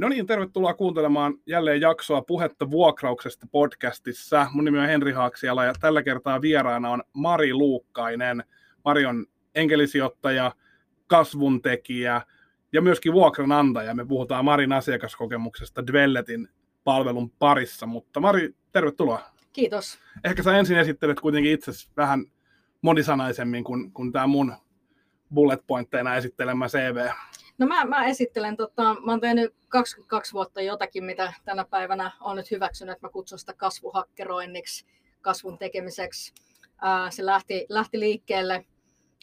No niin, tervetuloa kuuntelemaan jälleen jaksoa Puhetta vuokrauksesta podcastissa. Mun nimi on Henri Haaksiala ja tällä kertaa vieraana on Mari Luukkainen. Mari on enkelisijoittaja, kasvuntekijä ja myöskin vuokranantaja. Me puhutaan Marin asiakaskokemuksesta Dwelletin palvelun parissa, mutta Mari, tervetuloa. Kiitos. Ehkä sä ensin esittelet kuitenkin itse vähän monisanaisemmin kuin, kuin tämä mun bullet pointteina esittelemä CV. No mä, mä esittelen, tota, mä oon tehnyt 22 vuotta jotakin, mitä tänä päivänä on nyt hyväksynyt, että mä kutsun sitä kasvuhakkeroinniksi, kasvun tekemiseksi. Ää, se lähti, lähti liikkeelle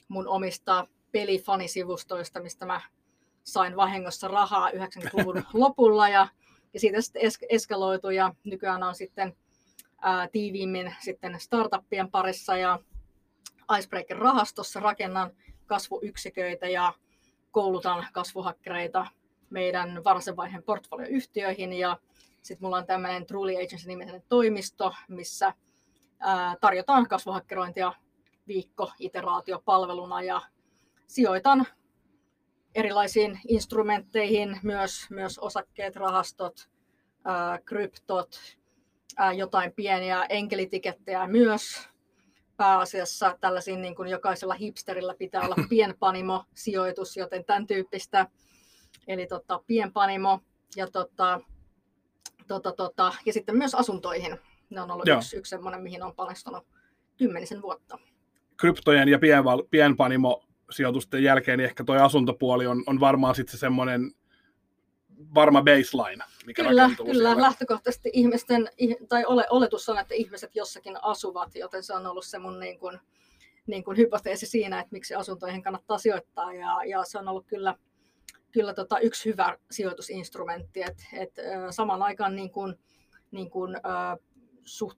mun omista pelifanisivustoista, mistä mä sain vahingossa rahaa 90-luvun lopulla ja, ja siitä sitten es, eskaloitu ja nykyään on sitten ää, tiiviimmin sitten startuppien parissa ja Icebreaker-rahastossa rakennan kasvuyksiköitä ja koulutan kasvuhakkereita meidän varsin vaiheen portfolioyhtiöihin ja sitten mulla on tämmöinen Truly Agency niminen toimisto, missä ää, tarjotaan kasvuhakkerointia viikko iteraatiopalveluna ja sijoitan erilaisiin instrumentteihin, myös, myös osakkeet, rahastot, ää, kryptot, ää, jotain pieniä enkelitikettejä myös, pääasiassa tällaisiin niin kuin jokaisella hipsterillä pitää olla pienpanimo-sijoitus, joten tämän tyyppistä. Eli tota, pienpanimo ja, tota, tota, tota, ja sitten myös asuntoihin. Ne on ollut Joo. yksi, yksi semmoinen, mihin on panostunut kymmenisen vuotta. Kryptojen ja pienval, pienpanimo-sijoitusten jälkeen niin ehkä tuo asuntopuoli on, on varmaan sitten se semmoinen varma baseline, mikä Kyllä, kyllä siellä. lähtökohtaisesti ihmisten, tai ole, oletus on, että ihmiset jossakin asuvat, joten se on ollut se mun niin kuin, niin kuin hypoteesi siinä, että miksi asuntoihin kannattaa sijoittaa, ja, ja se on ollut kyllä, kyllä tota yksi hyvä sijoitusinstrumentti, että et, saman aikaan niin kuin, niin kuin, äh, suht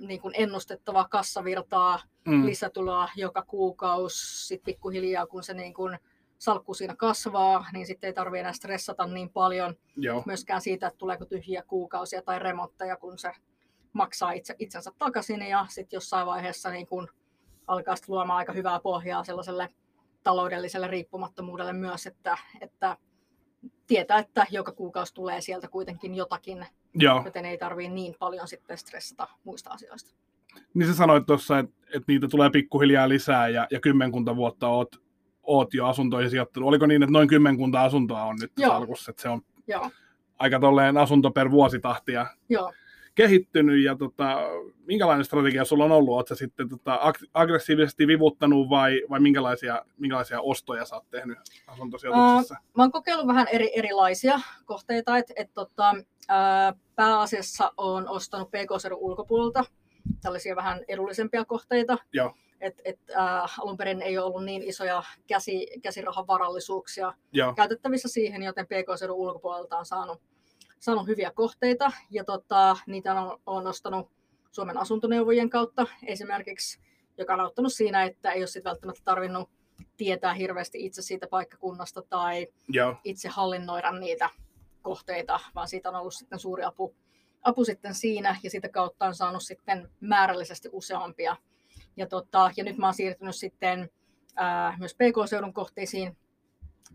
niin kuin ennustettavaa kassavirtaa, mm. lisätuloa joka kuukausi, sitten pikkuhiljaa kun se niin kuin, salkku siinä kasvaa, niin sitten ei tarvitse enää stressata niin paljon Joo. myöskään siitä, että tuleeko tyhjiä kuukausia tai remontteja, kun se maksaa itse, itsensä takaisin ja sitten jossain vaiheessa niin kun alkaa luomaan aika hyvää pohjaa sellaiselle taloudelliselle riippumattomuudelle myös, että, että tietää, että joka kuukausi tulee sieltä kuitenkin jotakin, Joo. joten ei tarvitse niin paljon sitten stressata muista asioista. Niin sä sanoit tuossa, että, että niitä tulee pikkuhiljaa lisää ja, ja kymmenkunta vuotta oot oot jo asuntoihin sijoittanut. Oliko niin, että noin kymmenkunta asuntoa on nyt Joo. salkussa, että se on Joo. aika tolleen asunto per vuositahtia Joo. kehittynyt ja tota, minkälainen strategia sulla on ollut? Oletko sitten tota, aggressiivisesti vivuttanut vai, vai minkälaisia, minkälaisia ostoja sä oot tehnyt asuntosijoituksessa? Uh, mä oon kokeillut vähän eri, erilaisia kohteita, että et, tota, uh, pääasiassa on ostanut pk ulkopuolelta tällaisia vähän edullisempia kohteita. Joo et, et, äh, alun perin ei ole ollut niin isoja käsi, käsirahavarallisuuksia Joo. käytettävissä siihen, joten PK-seudun ulkopuolelta on saanut, saanut hyviä kohteita, ja tota, niitä on, on nostanut Suomen asuntoneuvojen kautta esimerkiksi, joka on auttanut siinä, että ei ole sit välttämättä tarvinnut tietää hirveästi itse siitä paikkakunnasta tai Joo. itse hallinnoida niitä kohteita, vaan siitä on ollut sitten suuri apu, apu sitten siinä, ja sitä kautta on saanut sitten määrällisesti useampia ja, tota, ja nyt mä oon siirtynyt sitten ää, myös PK-seudun kohteisiin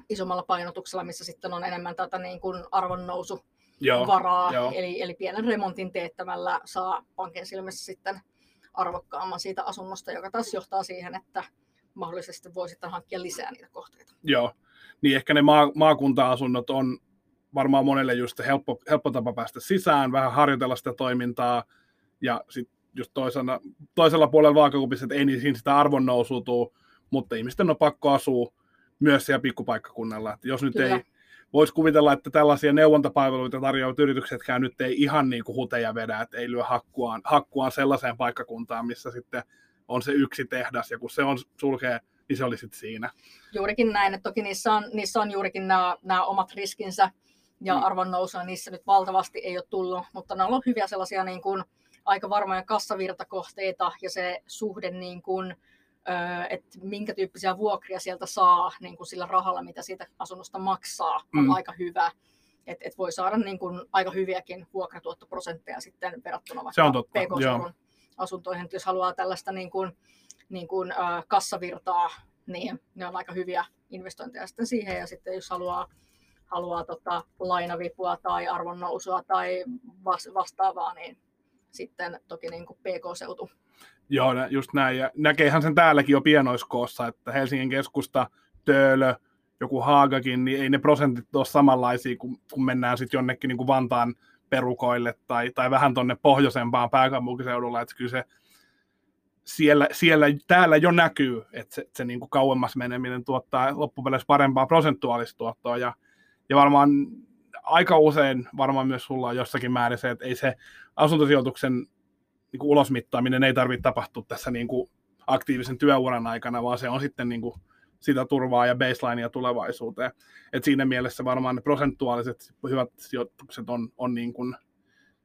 isommalla painotuksella, missä sitten on enemmän tätä niin kuin arvonnousu varaa, joo. Eli, eli pienen remontin teettämällä saa pankin silmissä sitten arvokkaamman siitä asunnosta, joka taas johtaa siihen, että mahdollisesti voi sitten hankkia lisää niitä kohteita. Joo, niin ehkä ne maa, maakunta-asunnot on varmaan monelle just helppo, helppo tapa päästä sisään, vähän harjoitella sitä toimintaa ja sitten just toisena, toisella puolella vaakakupissa, että ei niin siinä sitä arvonnousua tuu, mutta ihmisten on pakko asua myös siellä pikkupaikkakunnalla. Että jos nyt Kyllä. ei, voisi kuvitella, että tällaisia neuvontapalveluita tarjoavat yrityksetkään nyt ei ihan niin kuin huteja vedä, että ei lyö hakkuaan, hakkuaan sellaiseen paikkakuntaan, missä sitten on se yksi tehdas, ja kun se on sulkee, niin se oli sitten siinä. Juurikin näin, että toki niissä on, niissä on juurikin nämä, nämä omat riskinsä, ja mm. arvonnousua niissä nyt valtavasti ei ole tullut, mutta ne on ollut hyviä sellaisia niin kuin, aika varmoja kassavirtakohteita ja se suhde, niin kuin, että minkä tyyppisiä vuokria sieltä saa niin kuin sillä rahalla, mitä siitä asunnosta maksaa, on mm. aika hyvä. Että et voi saada niin kuin aika hyviäkin vuokratuottoprosentteja sitten verrattuna vaikka pk asuntoihin. Että jos haluaa tällaista niin kuin, niin kuin, äh, kassavirtaa, niin ne on aika hyviä investointeja sitten siihen. Ja sitten jos haluaa, haluaa tota, lainavipua tai arvonnousua tai vastaavaa, niin sitten toki niin kuin PK-seutu. Joo, just näin. Ja näkeehän sen täälläkin jo pienoiskoossa, että Helsingin keskusta, Töölö, joku Haagakin, niin ei ne prosentit ole samanlaisia, kun, kun mennään sitten jonnekin niin kuin Vantaan perukoille tai, tai vähän tuonne pohjoisempaan pääkaupunkiseudulla, että kyllä se siellä, siellä, täällä jo näkyy, että se, se niin kuin kauemmas meneminen tuottaa loppupeleissä parempaa prosentuaalista tuottoa ja, ja varmaan aika usein varmaan myös sulla on jossakin määrin se, että ei se asuntosijoituksen niin kuin ulosmittaaminen ei tarvitse tapahtua tässä niin kuin aktiivisen työuran aikana, vaan se on sitten niin kuin sitä turvaa ja baselinea tulevaisuuteen. Et siinä mielessä varmaan ne prosentuaaliset hyvät sijoitukset on, on niin kuin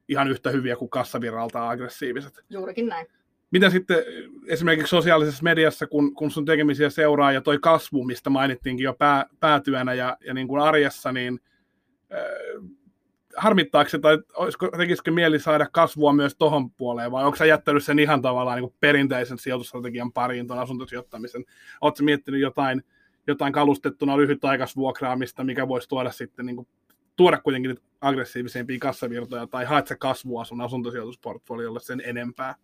ihan yhtä hyviä kuin kassavirralta aggressiiviset. Juurikin näin. Mitä sitten esimerkiksi sosiaalisessa mediassa, kun, kun sun tekemisiä seuraa ja toi kasvu, mistä mainittiinkin jo pää, päätyönä ja, ja niin kuin arjessa, niin harmittaako se tai olisiko, tekisikö mieli saada kasvua myös tohon puoleen vai onko sä jättänyt sen ihan tavallaan niin perinteisen sijoitusstrategian pariin tuon asuntosijoittamisen? Oletko miettinyt jotain, jotain kalustettuna lyhytaikaisvuokraamista, mikä voisi tuoda sitten niin kuin, tuoda kuitenkin aggressiivisempia kassavirtoja tai haet sä kasvua sun asuntosijoitusportfoliolle sen enempää?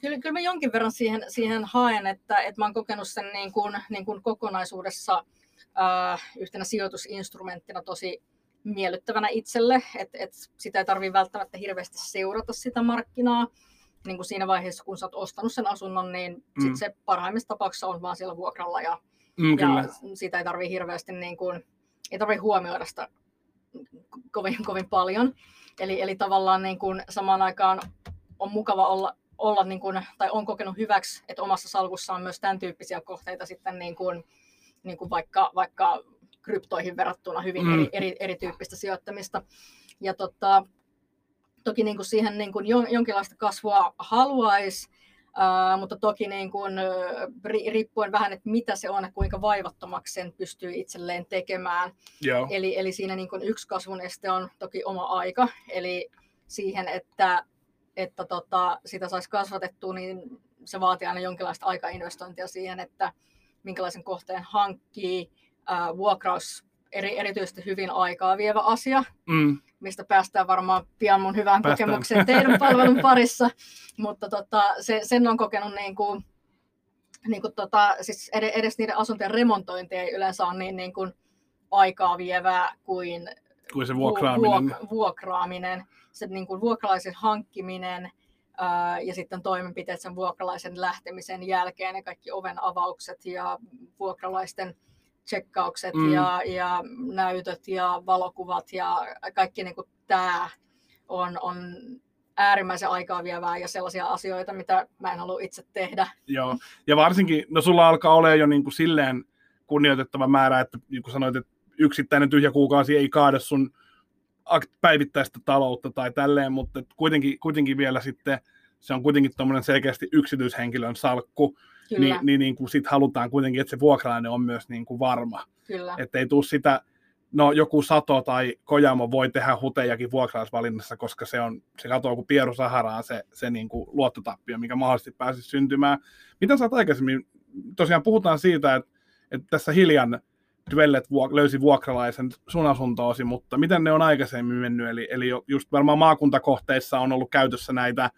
Kyllä, kyllä mä jonkin verran siihen, siihen haen, että, että mä oon kokenut sen niin kuin, niin kuin kokonaisuudessa äh, yhtenä sijoitusinstrumenttina tosi miellyttävänä itselle, että et sitä ei tarvitse välttämättä hirveästi seurata sitä markkinaa. Niin kuin siinä vaiheessa, kun sä oot ostanut sen asunnon, niin mm. sit se parhaimmissa tapauksissa on vaan siellä vuokralla ja, mm, ja sitä ei tarvitse hirveästi niin kuin, ei tarvitse huomioida sitä kovin, kovin paljon. Eli, eli tavallaan niin kuin samaan aikaan on mukava olla, olla niin kuin, tai on kokenut hyväksi, että omassa salkussa on myös tämän tyyppisiä kohteita sitten niin kuin, niin kuin vaikka, vaikka kryptoihin verrattuna hyvin mm. eri, eri, erityyppistä sijoittamista. Ja tota, toki niin kuin siihen niin kuin jonkinlaista kasvua haluaisi, Uh, mutta toki niin kuin, uh, riippuen vähän, että mitä se on ja kuinka vaivattomaksi sen pystyy itselleen tekemään. Joo. Eli, eli siinä niin kuin yksi kasvun este on toki oma aika. Eli siihen, että, että tota, sitä saisi kasvatettua, niin se vaatii aina jonkinlaista aikainvestointia siihen, että minkälaisen kohteen hankkii, ää, vuokraus eri, erityisesti hyvin aikaa vievä asia, mm. mistä päästään varmaan pian mun hyvään päästään. kokemukseen teidän palvelun parissa, mutta tota, se, sen on kokenut niin kuin, niin kuin tota, siis edes niiden asuntojen remontointi ei yleensä ole niin, niin kuin aikaa vievää kuin, kuin se vuokraaminen. Vuok, vuokraaminen. Se niin kuin vuokralaisen hankkiminen ää, ja sitten toimenpiteet sen vuokralaisen lähtemisen jälkeen ja kaikki oven avaukset ja vuokralaisten tsekkaukset mm. ja, ja näytöt ja valokuvat ja kaikki niin kuin tämä on, on äärimmäisen aikaa vievää ja sellaisia asioita, mitä mä en halua itse tehdä. Joo, ja varsinkin, no sulla alkaa olla jo niin kuin silleen kunnioitettava määrä, että niin kuin sanoit, että yksittäinen tyhjä kuukausi ei kaada sun päivittäistä taloutta tai tälleen, mutta kuitenkin, kuitenkin vielä sitten se on kuitenkin tuommoinen selkeästi yksityishenkilön salkku, niin, niin, niin kuin sit halutaan kuitenkin, että se vuokralainen on myös niin kuin varma. Että ei tule sitä, no joku Sato tai Kojamo voi tehdä hutejakin vuokralaisvalinnassa, koska se, on, se katoaa kuin pieru Saharaan se, se niin kuin luottotappio, mikä mahdollisesti pääsisi syntymään. Mitä sä oot aikaisemmin, tosiaan puhutaan siitä, että, että tässä hiljan Dwellet löysi vuokralaisen sun asuntoosi, mutta miten ne on aikaisemmin mennyt? Eli, eli just varmaan maakuntakohteissa on ollut käytössä näitä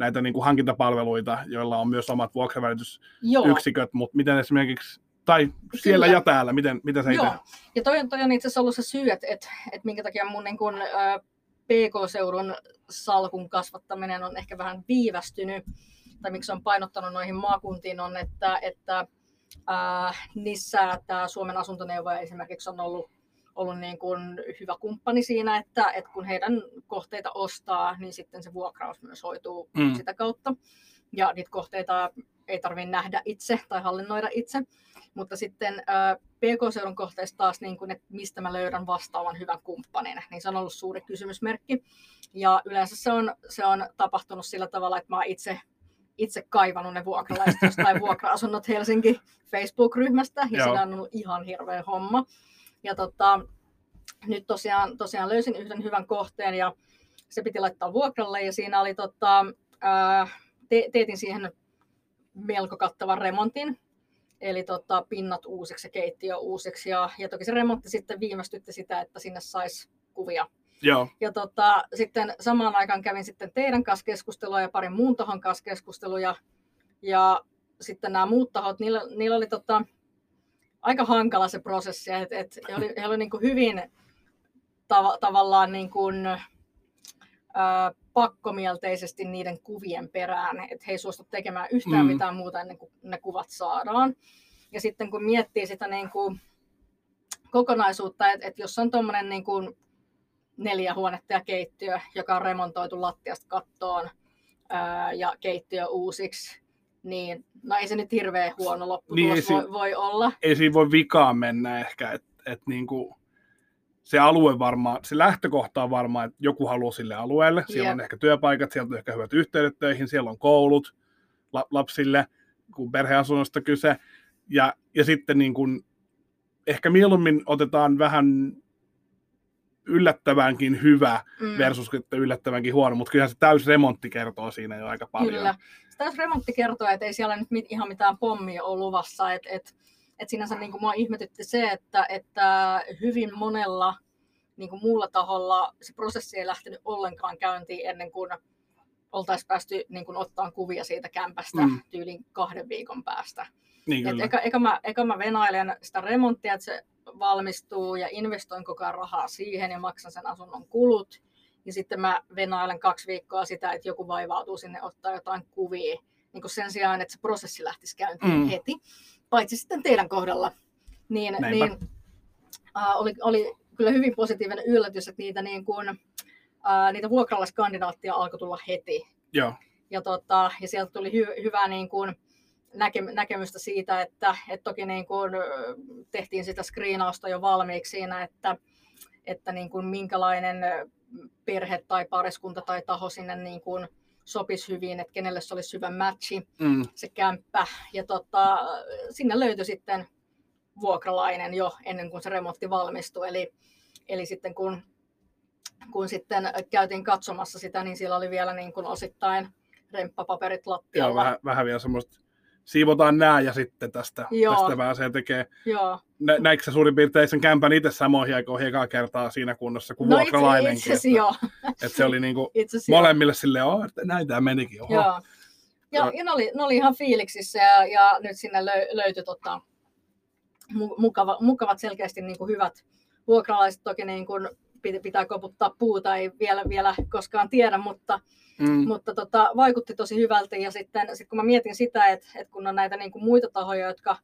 näitä niin kuin hankintapalveluita, joilla on myös omat vuokravälitysyksiköt, mutta miten esimerkiksi, tai siellä Kyllä. ja täällä, miten, miten se Joo. Itse? Ja toi, toi on itse asiassa ollut se syy, että, että, että minkä takia mun niin kuin, PK-seudun salkun kasvattaminen on ehkä vähän viivästynyt, tai miksi on painottanut noihin maakuntiin, on, että, että äh, niissä tämä Suomen asuntoneuvoja esimerkiksi on ollut ollut niin kuin hyvä kumppani siinä, että, että kun heidän kohteita ostaa, niin sitten se vuokraus myös hoituu mm. sitä kautta. Ja niitä kohteita ei tarvitse nähdä itse tai hallinnoida itse. Mutta sitten PK-seudun kohteista taas, niin kuin, että mistä mä löydän vastaavan hyvän kumppanin, niin se on ollut suuri kysymysmerkki. Ja yleensä se on, se on tapahtunut sillä tavalla, että mä oon itse itse kaivannut ne vuokralaiset jostain vuokra-asunnot Helsinki Facebook-ryhmästä, ja Joo. se on ollut ihan hirveä homma. Ja tota, nyt tosiaan, tosiaan löysin yhden hyvän kohteen ja se piti laittaa vuokralle ja siinä oli tota, ää, te, teetin siihen melko kattavan remontin. eli tota, pinnat uusiksi ja keittiö uusiksi. Ja, ja toki se remontti sitten viivästytti sitä, että sinne saisi kuvia. Joo. Ja tota, sitten samaan aikaan kävin sitten teidän kanssa keskustelua ja parin muun tahon kanssa keskusteluja. Ja sitten nämä muut tahot, niillä, niillä oli tota, aika hankala se prosessi, että et he oli, he oli niin kuin hyvin tav- tavallaan niin kuin, ää, pakkomielteisesti niiden kuvien perään, että he ei suostu tekemään yhtään mm. mitään muuta ennen kuin ne kuvat saadaan. Ja sitten kun miettii sitä niin kuin kokonaisuutta, että, että jos on tuommoinen niin kuin neljä huonetta ja keittiö, joka on remontoitu lattiasta kattoon ää, ja keittiö uusiksi, niin no ei se nyt hirveän huono lopputulos niin, voi, voi olla. Ei siinä voi vikaan mennä ehkä, että et niinku, se alue varmaan, se lähtökohta on varmaan, että joku haluaa sille alueelle. Siellä yep. on ehkä työpaikat, siellä on ehkä hyvät yhteydet töihin, siellä on koulut la, lapsille, kun perheasunnosta kyse. Ja, ja sitten niin kuin, ehkä mieluummin otetaan vähän yllättävänkin hyvä mm. versus yllättävänkin huono, mutta kyllähän se täysremontti kertoo siinä jo aika paljon. Kyllä. Se täysremontti kertoo, että ei siellä nyt ihan mitään pommia ole luvassa. Et, et, et sinänsä niin kuin mua ihmetytti se, että, että hyvin monella niin kuin muulla taholla se prosessi ei lähtenyt ollenkaan käyntiin ennen kuin oltaisiin päästy niin kuin, ottaa kuvia siitä kämpästä mm. tyylin kahden viikon päästä. Niin Et eka, eka, mä, eka mä venailen sitä remonttia, että se valmistuu ja investoin koko ajan rahaa siihen ja maksan sen asunnon kulut. Ja sitten mä venailen kaksi viikkoa sitä, että joku vaivautuu sinne ottaa jotain kuvia. Niin kuin sen sijaan, että se prosessi lähtisi käyntiin mm. heti. Paitsi sitten teidän kohdalla. Niin, niin uh, oli, oli kyllä hyvin positiivinen yllätys, että niitä, niin kuin, uh, niitä vuokralaiskandidaattia alkoi tulla heti. Joo. Ja, tota, ja sieltä tuli hy, hyvä niin kuin, näke, näkemystä siitä, että, että toki niin kuin tehtiin sitä screenausta jo valmiiksi siinä, että, että niin kuin minkälainen perhe tai pariskunta tai taho sinne niin kuin sopisi hyvin, että kenelle se olisi hyvä matchi, mm. se kämppä. Ja tota, sinne löytyi sitten vuokralainen jo ennen kuin se remontti valmistui. Eli, eli sitten kun, kun sitten käytiin katsomassa sitä, niin siellä oli vielä niin kuin osittain remppapaperit lattialla. Joo, vähän, vähän vielä semmoista siivotaan nämä ja sitten tästä, Joo. tästä pääsee tekee. Joo. Nä, näikö sä suurin piirtein sen kämpän itse samoihin aikoihin ekaa kertaa siinä kunnossa kuin no vuokralainenkin? Itse, itse joo. Että se oli niinku molemmille silleen, oh, että näin tämä menikin. Oho. Joo. Ja, ja ne, oli, ne oli ihan fiiliksissä ja, ja nyt sinne lö, löytyi tota, mukava, mukavat selkeästi niin kuin hyvät vuokralaiset. Toki niin kuin pitää koputtaa puuta, ei vielä, vielä koskaan tiedä, mutta, mm. mutta tota, vaikutti tosi hyvältä. Ja sitten sit kun mä mietin sitä, että, että kun on näitä niin kuin muita tahoja, jotka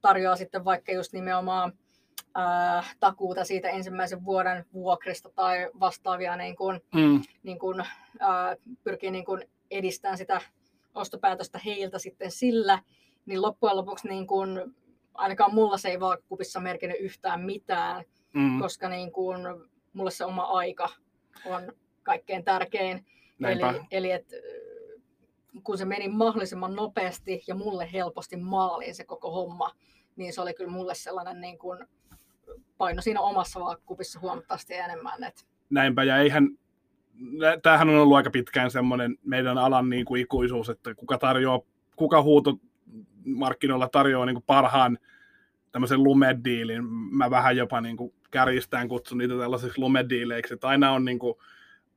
tarjoaa sitten vaikka just nimenomaan ää, takuuta siitä ensimmäisen vuoden vuokrista tai vastaavia, niin kuin, mm. niin kuin, ää, pyrkii niin kuin edistämään sitä ostopäätöstä heiltä sitten sillä, niin loppujen lopuksi niin kuin, ainakaan mulla se ei vaakakupissa merkinnyt yhtään mitään, mm. koska niin kuin, mulle se oma aika on kaikkein tärkein. Näinpä. Eli, eli et, kun se meni mahdollisimman nopeasti ja mulle helposti maaliin se koko homma, niin se oli kyllä mulle sellainen niin kuin paino siinä omassa vaakakupissa huomattavasti enemmän. Et. Näinpä, ja eihän, tämähän on ollut aika pitkään semmoinen meidän alan niin kuin ikuisuus, että kuka tarjoaa, kuka huuto markkinoilla tarjoaa niin kuin parhaan tämmöisen lumediilin. Mä vähän jopa niin kuin kärjistään kutsun niitä tällaisiksi lumediileiksi, että aina on niin kuin,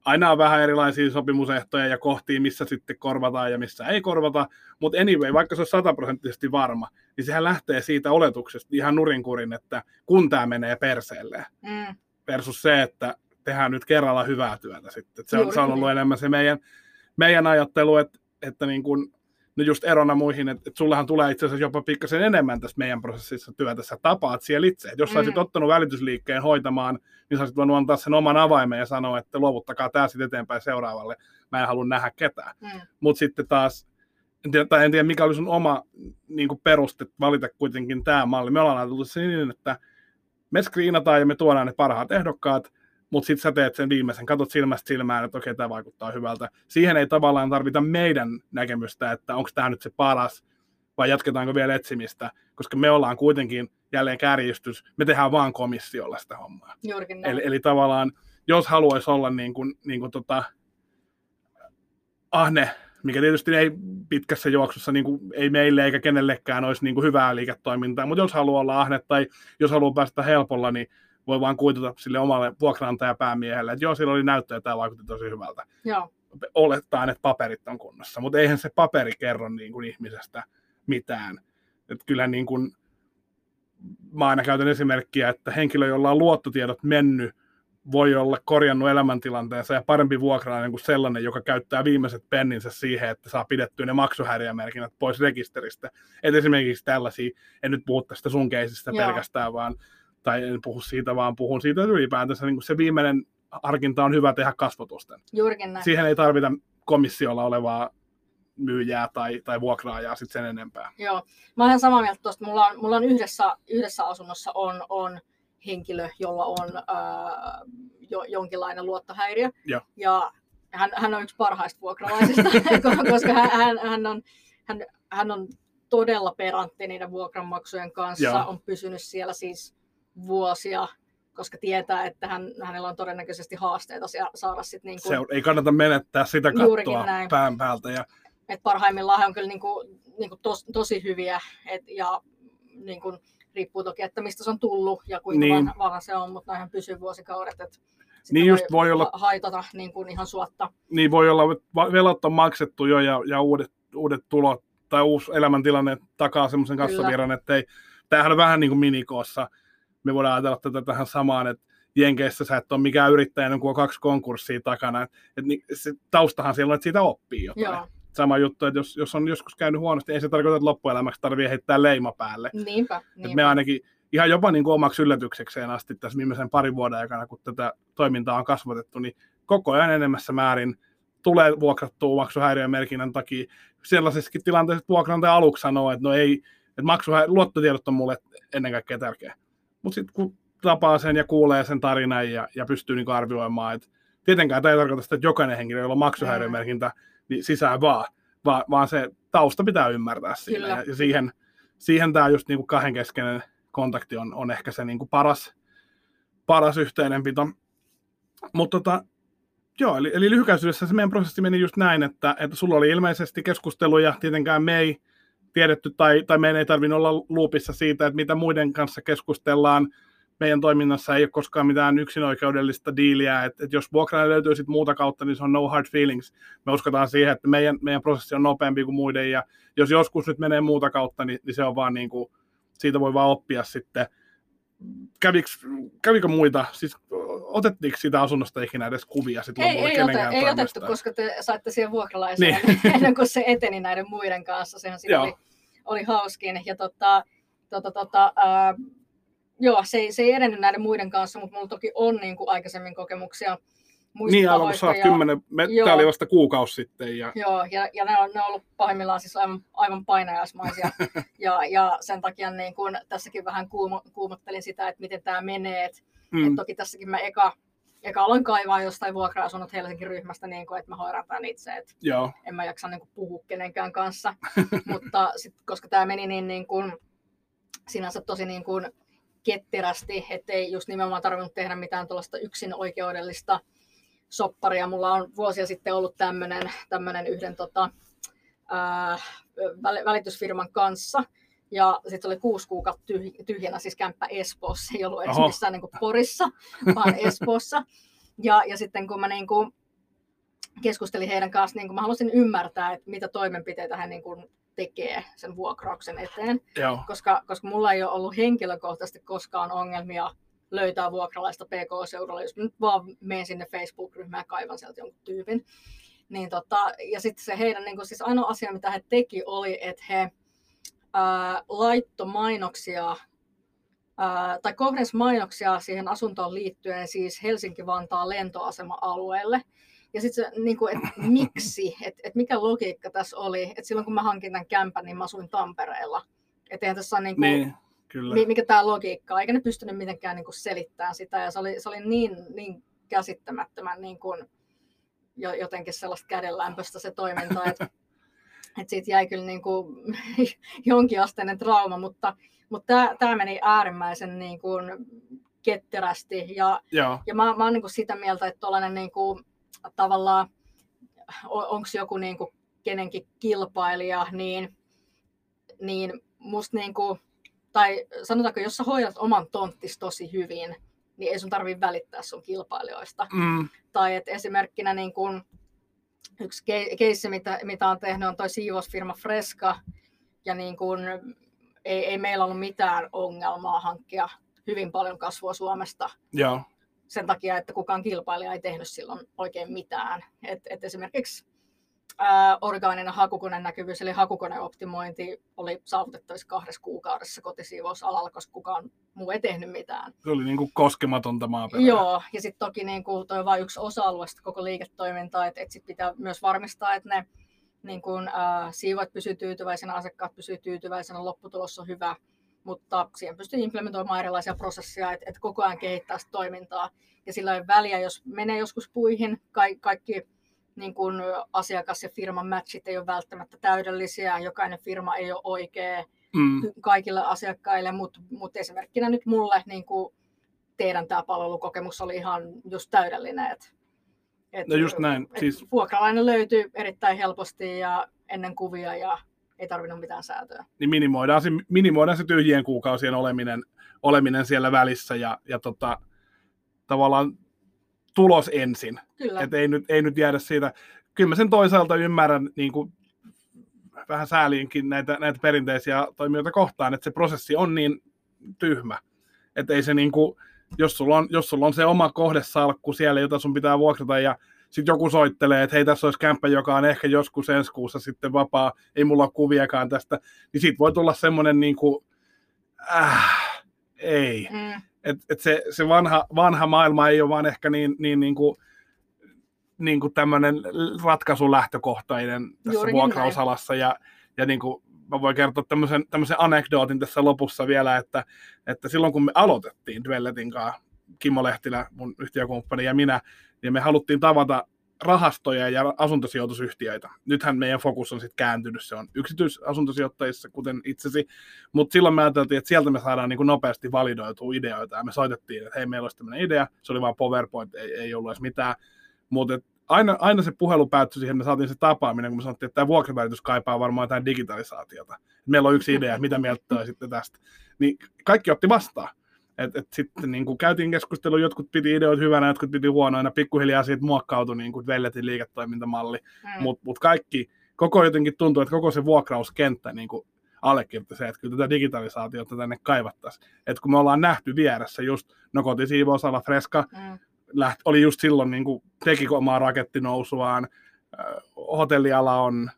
aina on vähän erilaisia sopimusehtoja ja kohtia, missä sitten korvataan ja missä ei korvata, mutta anyway, vaikka se on sataprosenttisesti varma, niin sehän lähtee siitä oletuksesta ihan nurinkurin, että kun tämä menee perseelle, mm. versus se, että tehdään nyt kerralla hyvää työtä sitten. se on, se on ollut enemmän se meidän, meidän ajattelu, että, että niin kuin no just erona muihin, että, että sullehan tulee itse asiassa jopa pikkasen enemmän tästä meidän prosessissa työtä, sä tapaat siellä itse. Että jos sä olisit mm. ottanut välitysliikkeen hoitamaan, niin sä olisit voinut antaa sen oman avaimen ja sanoa, että luovuttakaa tämä sitten eteenpäin seuraavalle. Mä en halua nähdä ketään. Mm. Mutta sitten taas, en tiedä, tai en tiedä mikä oli sun oma niin peruste valita kuitenkin tämä malli. Me ollaan ajateltu se niin, että me screenataan ja me tuodaan ne parhaat ehdokkaat, mutta sitten sä teet sen viimeisen, katot silmästä silmään, että okei, tämä vaikuttaa hyvältä. Siihen ei tavallaan tarvita meidän näkemystä, että onko tämä nyt se paras, vai jatketaanko vielä etsimistä, koska me ollaan kuitenkin jälleen kärjistys, me tehdään vaan komissiolla sitä hommaa. Eli, eli tavallaan, jos haluaisi olla niin kuin, niin kuin tota, ahne mikä tietysti ei pitkässä juoksussa niin kuin, ei meille eikä kenellekään olisi niin kuin hyvää liiketoimintaa, mutta jos haluaa olla ahne tai jos haluaa päästä helpolla, niin voi vaan kuituta sille omalle vuokranantajapäämiehelle, että joo, sillä oli näyttö ja tämä vaikutti tosi hyvältä. Joo. Olettaen, että paperit on kunnossa, mutta eihän se paperi kerro niin kuin ihmisestä mitään. Että kyllä niin kuin, mä aina käytän esimerkkiä, että henkilö, jolla on luottotiedot mennyt, voi olla korjannut elämäntilanteensa ja parempi vuokralainen kuin sellainen, joka käyttää viimeiset penninsä siihen, että saa pidettyä ne maksuhäiriömerkinnät pois rekisteristä. Et esimerkiksi tällaisia, en nyt puhu tästä sun keisistä pelkästään, vaan, tai en puhu siitä, vaan puhun siitä ylipäätänsä niin se viimeinen harkinta on hyvä tehdä kasvotusten. Juurikin näin. Siihen ei tarvita komissiolla olevaa myyjää tai, tai vuokraajaa sit sen enempää. Joo. Mä olen samaa mieltä tuosta. Mulla on, mulla on yhdessä, yhdessä asunnossa on, on henkilö, jolla on ää, jo, jonkinlainen luottohäiriö. Joo. Ja hän, hän on yksi parhaista vuokralaisista, koska hän, hän, hän, on, hän, hän on todella perantti niiden vuokranmaksujen kanssa. Joo. On pysynyt siellä siis vuosia, koska tietää, että hän, hänellä on todennäköisesti haasteita saada sitten niin Se kuin, on- ei kannata menettää sitä kattoa näin. pään päältä. Ja, että parhaimmillaan he on kyllä niin kuin, niin kuin tos, tosi hyviä et, ja niin kuin, riippuu toki, että mistä se on tullut ja kuinka Niin. vanha, vanha se on, mutta näinhän pysyy vuosikaudet. Sitä Niin just voi olla- ha- haitata niin kuin ihan suotta. niin voi olla, velat on maksettu jo ja, ja uudet, uudet tulot tai uusi elämäntilanne takaa semmoisen kassavirran, että ei, tämähän on vähän niin kuin minikoossa. Me voidaan ajatella tätä tähän samaan, että Jenkeissä sä et ole mikään yrittäjä, kun on kaksi konkurssia takana. Et, et, niin, se taustahan siellä on, että siitä oppii jotain. Joo, Sama juttu, että jos, jos on joskus käynyt huonosti, ei se tarkoita, että loppuelämäksi tarvii heittää leima päälle. niinpä. Et niinpä. me ainakin ihan jopa niin kuin omaksi yllätyksekseen asti tässä viimeisen parin vuoden aikana, kun tätä toimintaa on kasvatettu, niin koko ajan enemmässä määrin tulee vuokrattua maksuhäiriömerkinnän takia. Sellaisessakin tilanteessa että vuokranantaja aluksi sanoo, että no ei, että maksuhä- luottotiedot on mulle ennen kaikkea tärkeä. Mutta sitten kun tapaa sen ja kuulee sen tarinan ja, ja pystyy niin arvioimaan, että tietenkään tämä ei tarkoita sitä, että jokainen henkilö, jolla on maksuhäiriömerkintä, niin sisään vaan, vaan, vaan se tausta pitää ymmärtää siinä. Kyllä. Ja, ja siihen, siihen tämä just niin kuin kahdenkeskeinen kontakti on, on ehkä se niin kuin paras, paras yhteydenpito. Mutta tota, joo, eli, eli lyhykäisyydessä se meidän prosessi meni just näin, että, että sulla oli ilmeisesti keskusteluja, tietenkään me ei tiedetty tai, tai meidän ei tarvinnut olla luupissa siitä, että mitä muiden kanssa keskustellaan. Meidän toiminnassa ei ole koskaan mitään yksinoikeudellista diiliä, että, että jos vuokraaja löytyy sit muuta kautta, niin se on no hard feelings. Me uskotaan siihen, että meidän, meidän prosessi on nopeampi kuin muiden, ja jos joskus nyt menee muuta kautta, niin, niin se on vaan niin kuin, siitä voi vaan oppia sitten. Käviks, kävikö muita, siis otettiinko siitä asunnosta ikinä edes kuvia sitten Ei, ei, kenenkään ei otettu, koska te saitte siihen vuokralaiseen Niin. ennen kuin se eteni näiden muiden kanssa. Sehän siinä oli, oli hauskin. Ja tota, tota, tota, ää, joo, se ei, se ei edennyt näiden muiden kanssa, mutta mulla toki on niin kuin aikaisemmin kokemuksia Niin, aivan kun sä oot kymmenen, me, tää oli vasta kuukausi sitten. Ja, Joo, ja, ja ne, on, ne on ollut pahimmillaan siis aivan, aivan painajaismaisia. ja, ja sen takia niin kun, tässäkin vähän kuumo, kuumottelin sitä, että miten tämä menee. Et, mm. et toki tässäkin mä eka, eka aloin kaivaa jostain vuokra-asunnot Helsingin ryhmästä, niin kun, että mä hoidan tämän itse. Et joo, en mä jaksa niin kuin, puhua kenenkään kanssa. Mutta sit, koska tämä meni niin, niin kuin, sinänsä tosi niin kuin, ketterästi, ettei just nimenomaan tarvinnut tehdä mitään tuollaista yksin oikeudellista sopparia. Mulla on vuosia sitten ollut tämmöinen, yhden tota, ää, väl- välitysfirman kanssa. Ja sitten oli kuusi kuukautta tyh- tyhjänä, siis kämppä Espoossa, ei ollut edes Oho. missään niin kuin Porissa, vaan Espoossa. Ja, ja sitten kun mä niin kuin keskustelin heidän kanssa, niin kuin mä halusin ymmärtää, että mitä toimenpiteitä he niin kuin tekee sen vuokrauksen eteen, joo, koska, koska mulla ei ole ollut henkilökohtaisesti koskaan ongelmia löytää vuokralaista PK-seudulla, jos mä nyt vaan menen sinne Facebook-ryhmään ja kaivan sieltä jonkun tyypin. Niin tota, ja sitten se heidän, niin kuin, siis ainoa asia, mitä he teki, oli, että he ää, laitto mainoksia, ää, tai kohdensi mainoksia siihen asuntoon liittyen siis Helsinki-Vantaan lentoasema-alueelle. Ja sitten se, niin kuin, että miksi, että et mikä logiikka tässä oli, että silloin kun mä hankin tämän kämpän, niin mä asuin Tampereella. Että eihän tässä ole niin kuin, niin, kyllä. mikä tämä logiikka on, eikä ne pystynyt mitenkään niin kuin selittämään sitä, ja se oli, se oli niin, niin käsittämättömän niin kuin, jotenkin sellaista kädenlämpöistä se toiminta, että et siitä jäi kyllä niin kuin, jonkinasteinen trauma, mutta, mutta tämä meni äärimmäisen niin kuin, ketterästi, ja, Joo, ja mä, mä oon niin kuin sitä mieltä, että tuollainen niin kuin, tavallaan, onko joku niin kuin kenenkin kilpailija, niin, niin musta niin kuin, tai sanotaanko, jos sä hoidat oman tonttis tosi hyvin, niin ei sun tarvitse välittää sun kilpailijoista. Mm. Tai että esimerkkinä niin kuin, yksi keissi, mitä, mitä on tehnyt, on toi siivousfirma Fresca, ja niin kuin, ei, ei meillä ollut mitään ongelmaa hankkia hyvin paljon kasvua Suomesta. Joo. Sen takia, että kukaan kilpailija ei tehnyt silloin oikein mitään. Et, et esimerkiksi ää, orgaaninen hakukoneen näkyvyys, eli hakukoneoptimointi, oli saavutettavissa kahdessa kuukaudessa kotisiivousalalla, koska kukaan muu ei tehnyt mitään. Se oli niin kuin koskematonta maaperää. Joo, ja sitten toki niin kuin, toi on vain yksi osa-alueesta koko liiketoimintaa, että et sit pitää myös varmistaa, että ne niin kuin, äh, siivoit pysyy tyytyväisenä, asiakkaat pysyy tyytyväisenä, lopputulos on hyvä, mutta siihen pystyy implementoimaan erilaisia prosesseja, että, että koko ajan kehittää sitä toimintaa. Ja sillä ei väliä, jos menee joskus puihin, kaikki, kaikki niin kuin asiakas- ja firman matchit ei ole välttämättä täydellisiä, jokainen firma ei ole oikea mm. kaikille asiakkaille, mutta mut esimerkkinä nyt mulle niin kuin teidän tämä palvelukokemus oli ihan just täydellinen. Et, et, no just näin. Et siis... Vuokralainen löytyy erittäin helposti ja ennen kuvia ja ei tarvinnut mitään säätöä. Niin minimoidaan se, minimoidaan se tyhjien kuukausien oleminen, oleminen siellä välissä ja, ja tota, tavallaan tulos ensin. Kyllä. Et ei, nyt, ei nyt jäädä siitä. Kyllä mä sen toisaalta ymmärrän niin kuin vähän sääliinkin näitä, näitä perinteisiä toimijoita kohtaan, että se prosessi on niin tyhmä. Että ei se niin kuin, jos sulla, on, jos sulla on se oma kohdesalkku siellä, jota sun pitää vuokrata ja sitten joku soittelee, että hei tässä olisi kämppä, joka on ehkä joskus ensi kuussa sitten vapaa, ei mulla ole kuviakaan tästä, niin siitä voi tulla semmoinen niin kuin, äh, ei. Mm. Et, et se, se vanha, vanha maailma ei ole vaan ehkä niin, niin, niin kuin, niin kuin tämmöinen ratkaisulähtökohtainen tässä Juurikin vuokrausalassa. Ja, ja niin kuin mä voin kertoa tämmöisen, tämmöisen anekdootin tässä lopussa vielä, että, että silloin kun me aloitettiin Dwelletin kanssa, Kimmo Lehtilä, mun yhtiökumppani ja minä, niin me haluttiin tavata rahastoja ja asuntosijoitusyhtiöitä. Nythän meidän fokus on sitten kääntynyt, se on yksityisasuntosijoittajissa, kuten itsesi, mutta silloin me ajateltiin, että sieltä me saadaan niin kuin nopeasti validoitua ideoita, ja me soitettiin, että hei, meillä olisi tämmöinen idea, se oli vain PowerPoint, ei, ei ollut edes mitään, mutta aina, aina se puhelu päättyi siihen, että me saatiin se tapaaminen, kun me sanottiin, että tämä vuokravälitys kaipaa varmaan jotain digitalisaatiota. Meillä on yksi idea, mitä mieltä sitten tästä. Niin kaikki otti vastaan. Et, et sitten niin kuin käytiin keskustelua, jotkut piti ideoita hyvänä, jotkut piti huonoina, pikkuhiljaa siitä muokkautui niin kuin Velletin liiketoimintamalli, mm. mutta mut kaikki, koko jotenkin tuntuu, että koko se vuokrauskenttä niin kuin allekirjoitti se, että kyllä tätä digitalisaatiota tänne kaivattaisiin. Että kun me ollaan nähty vieressä just, no kotisiivousala Freska, mm. läht, oli just silloin niin kuin, teki omaa rakettinousuaan, hotelliala on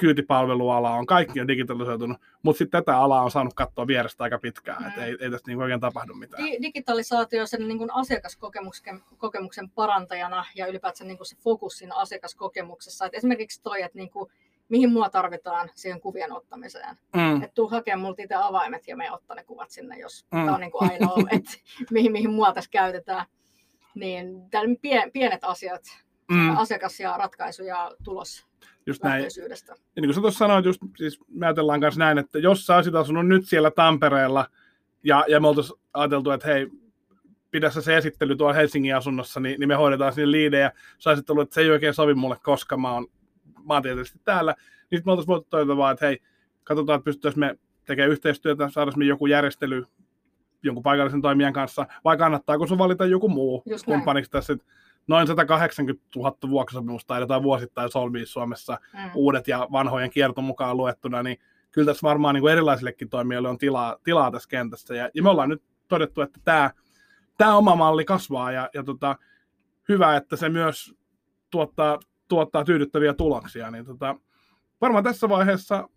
kyytipalveluala on, kaikki on digitalisoitunut, mutta sitten tätä alaa on saanut katsoa vierestä aika pitkään, mm. että ei, ei tästä niin oikein tapahdu mitään. Digitalisaatio sen niin kuin asiakaskokemuksen kokemuksen parantajana ja ylipäätään niin kuin se fokus siinä asiakaskokemuksessa. Et esimerkiksi toi, että niin kuin, mihin mua tarvitaan siihen kuvien ottamiseen. Mm. Että tuu hakemaan multa itse avaimet ja me ottaa ne kuvat sinne, jos mm. tämä on niin kuin ainoa, että mihin, mihin mua tässä käytetään. Niin pienet asiat, mm. asiakas ja ratkaisu ja tulos just näin. Ja niin kuin sä tuossa sanoit, just, siis me ajatellaan kanssa näin, että jos sä olisit asunut nyt siellä Tampereella ja, ja me oltaisiin ajateltu, että hei, pidä se esittely tuolla Helsingin asunnossa, niin, niin me hoidetaan sinne liidejä. Sä olisit ollut, että se ei oikein sovi mulle, koska mä oon maantieteellisesti täällä. Niin me oltaisiin voitu todeta vaan, että hei, katsotaan, että pystyttäisiin me tekemään yhteistyötä, saadaanko joku järjestely jonkun paikallisen toimijan kanssa, vai kannattaako sun valita joku muu kumppaniksi tässä, noin 180 000 vuokrasopimusta taidetaan vuosittain solmia Suomessa mm. uudet ja vanhojen kierton mukaan luettuna, niin kyllä tässä varmaan niin kuin erilaisillekin toimijoille on tilaa, tilaa tässä kentässä. Ja, ja me ollaan nyt todettu, että tämä, tämä oma malli kasvaa ja, ja tota, hyvä, että se myös tuottaa, tuottaa tyydyttäviä tuloksia. Niin tota, varmaan tässä vaiheessa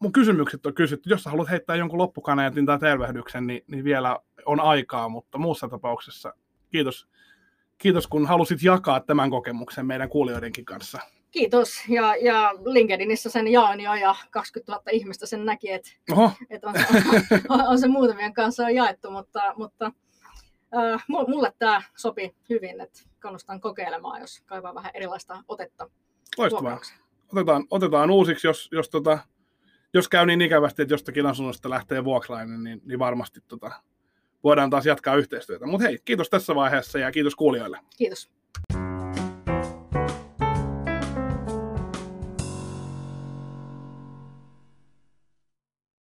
mun kysymykset on kysytty. Jos sä haluat heittää jonkun loppukaneetin tai tervehdyksen, niin, niin vielä on aikaa, mutta muussa tapauksessa kiitos kiitos kun halusit jakaa tämän kokemuksen meidän kuulijoidenkin kanssa. Kiitos. Ja, ja LinkedInissa sen jaoin jo ja 20 000 ihmistä sen näki, että et on, on, on, se muutamien kanssa jaettu, mutta, mutta äh, mulle tämä sopi hyvin, että kannustan kokeilemaan, jos kaivaa vähän erilaista otetta. Loistavaa. Otetaan, otetaan uusiksi, jos, jos, tota, jos käy niin ikävästi, että jostakin asunnosta lähtee vuokrainen, niin, niin varmasti tota, voidaan taas jatkaa yhteistyötä. Mutta hei, kiitos tässä vaiheessa ja kiitos kuulijoille. Kiitos.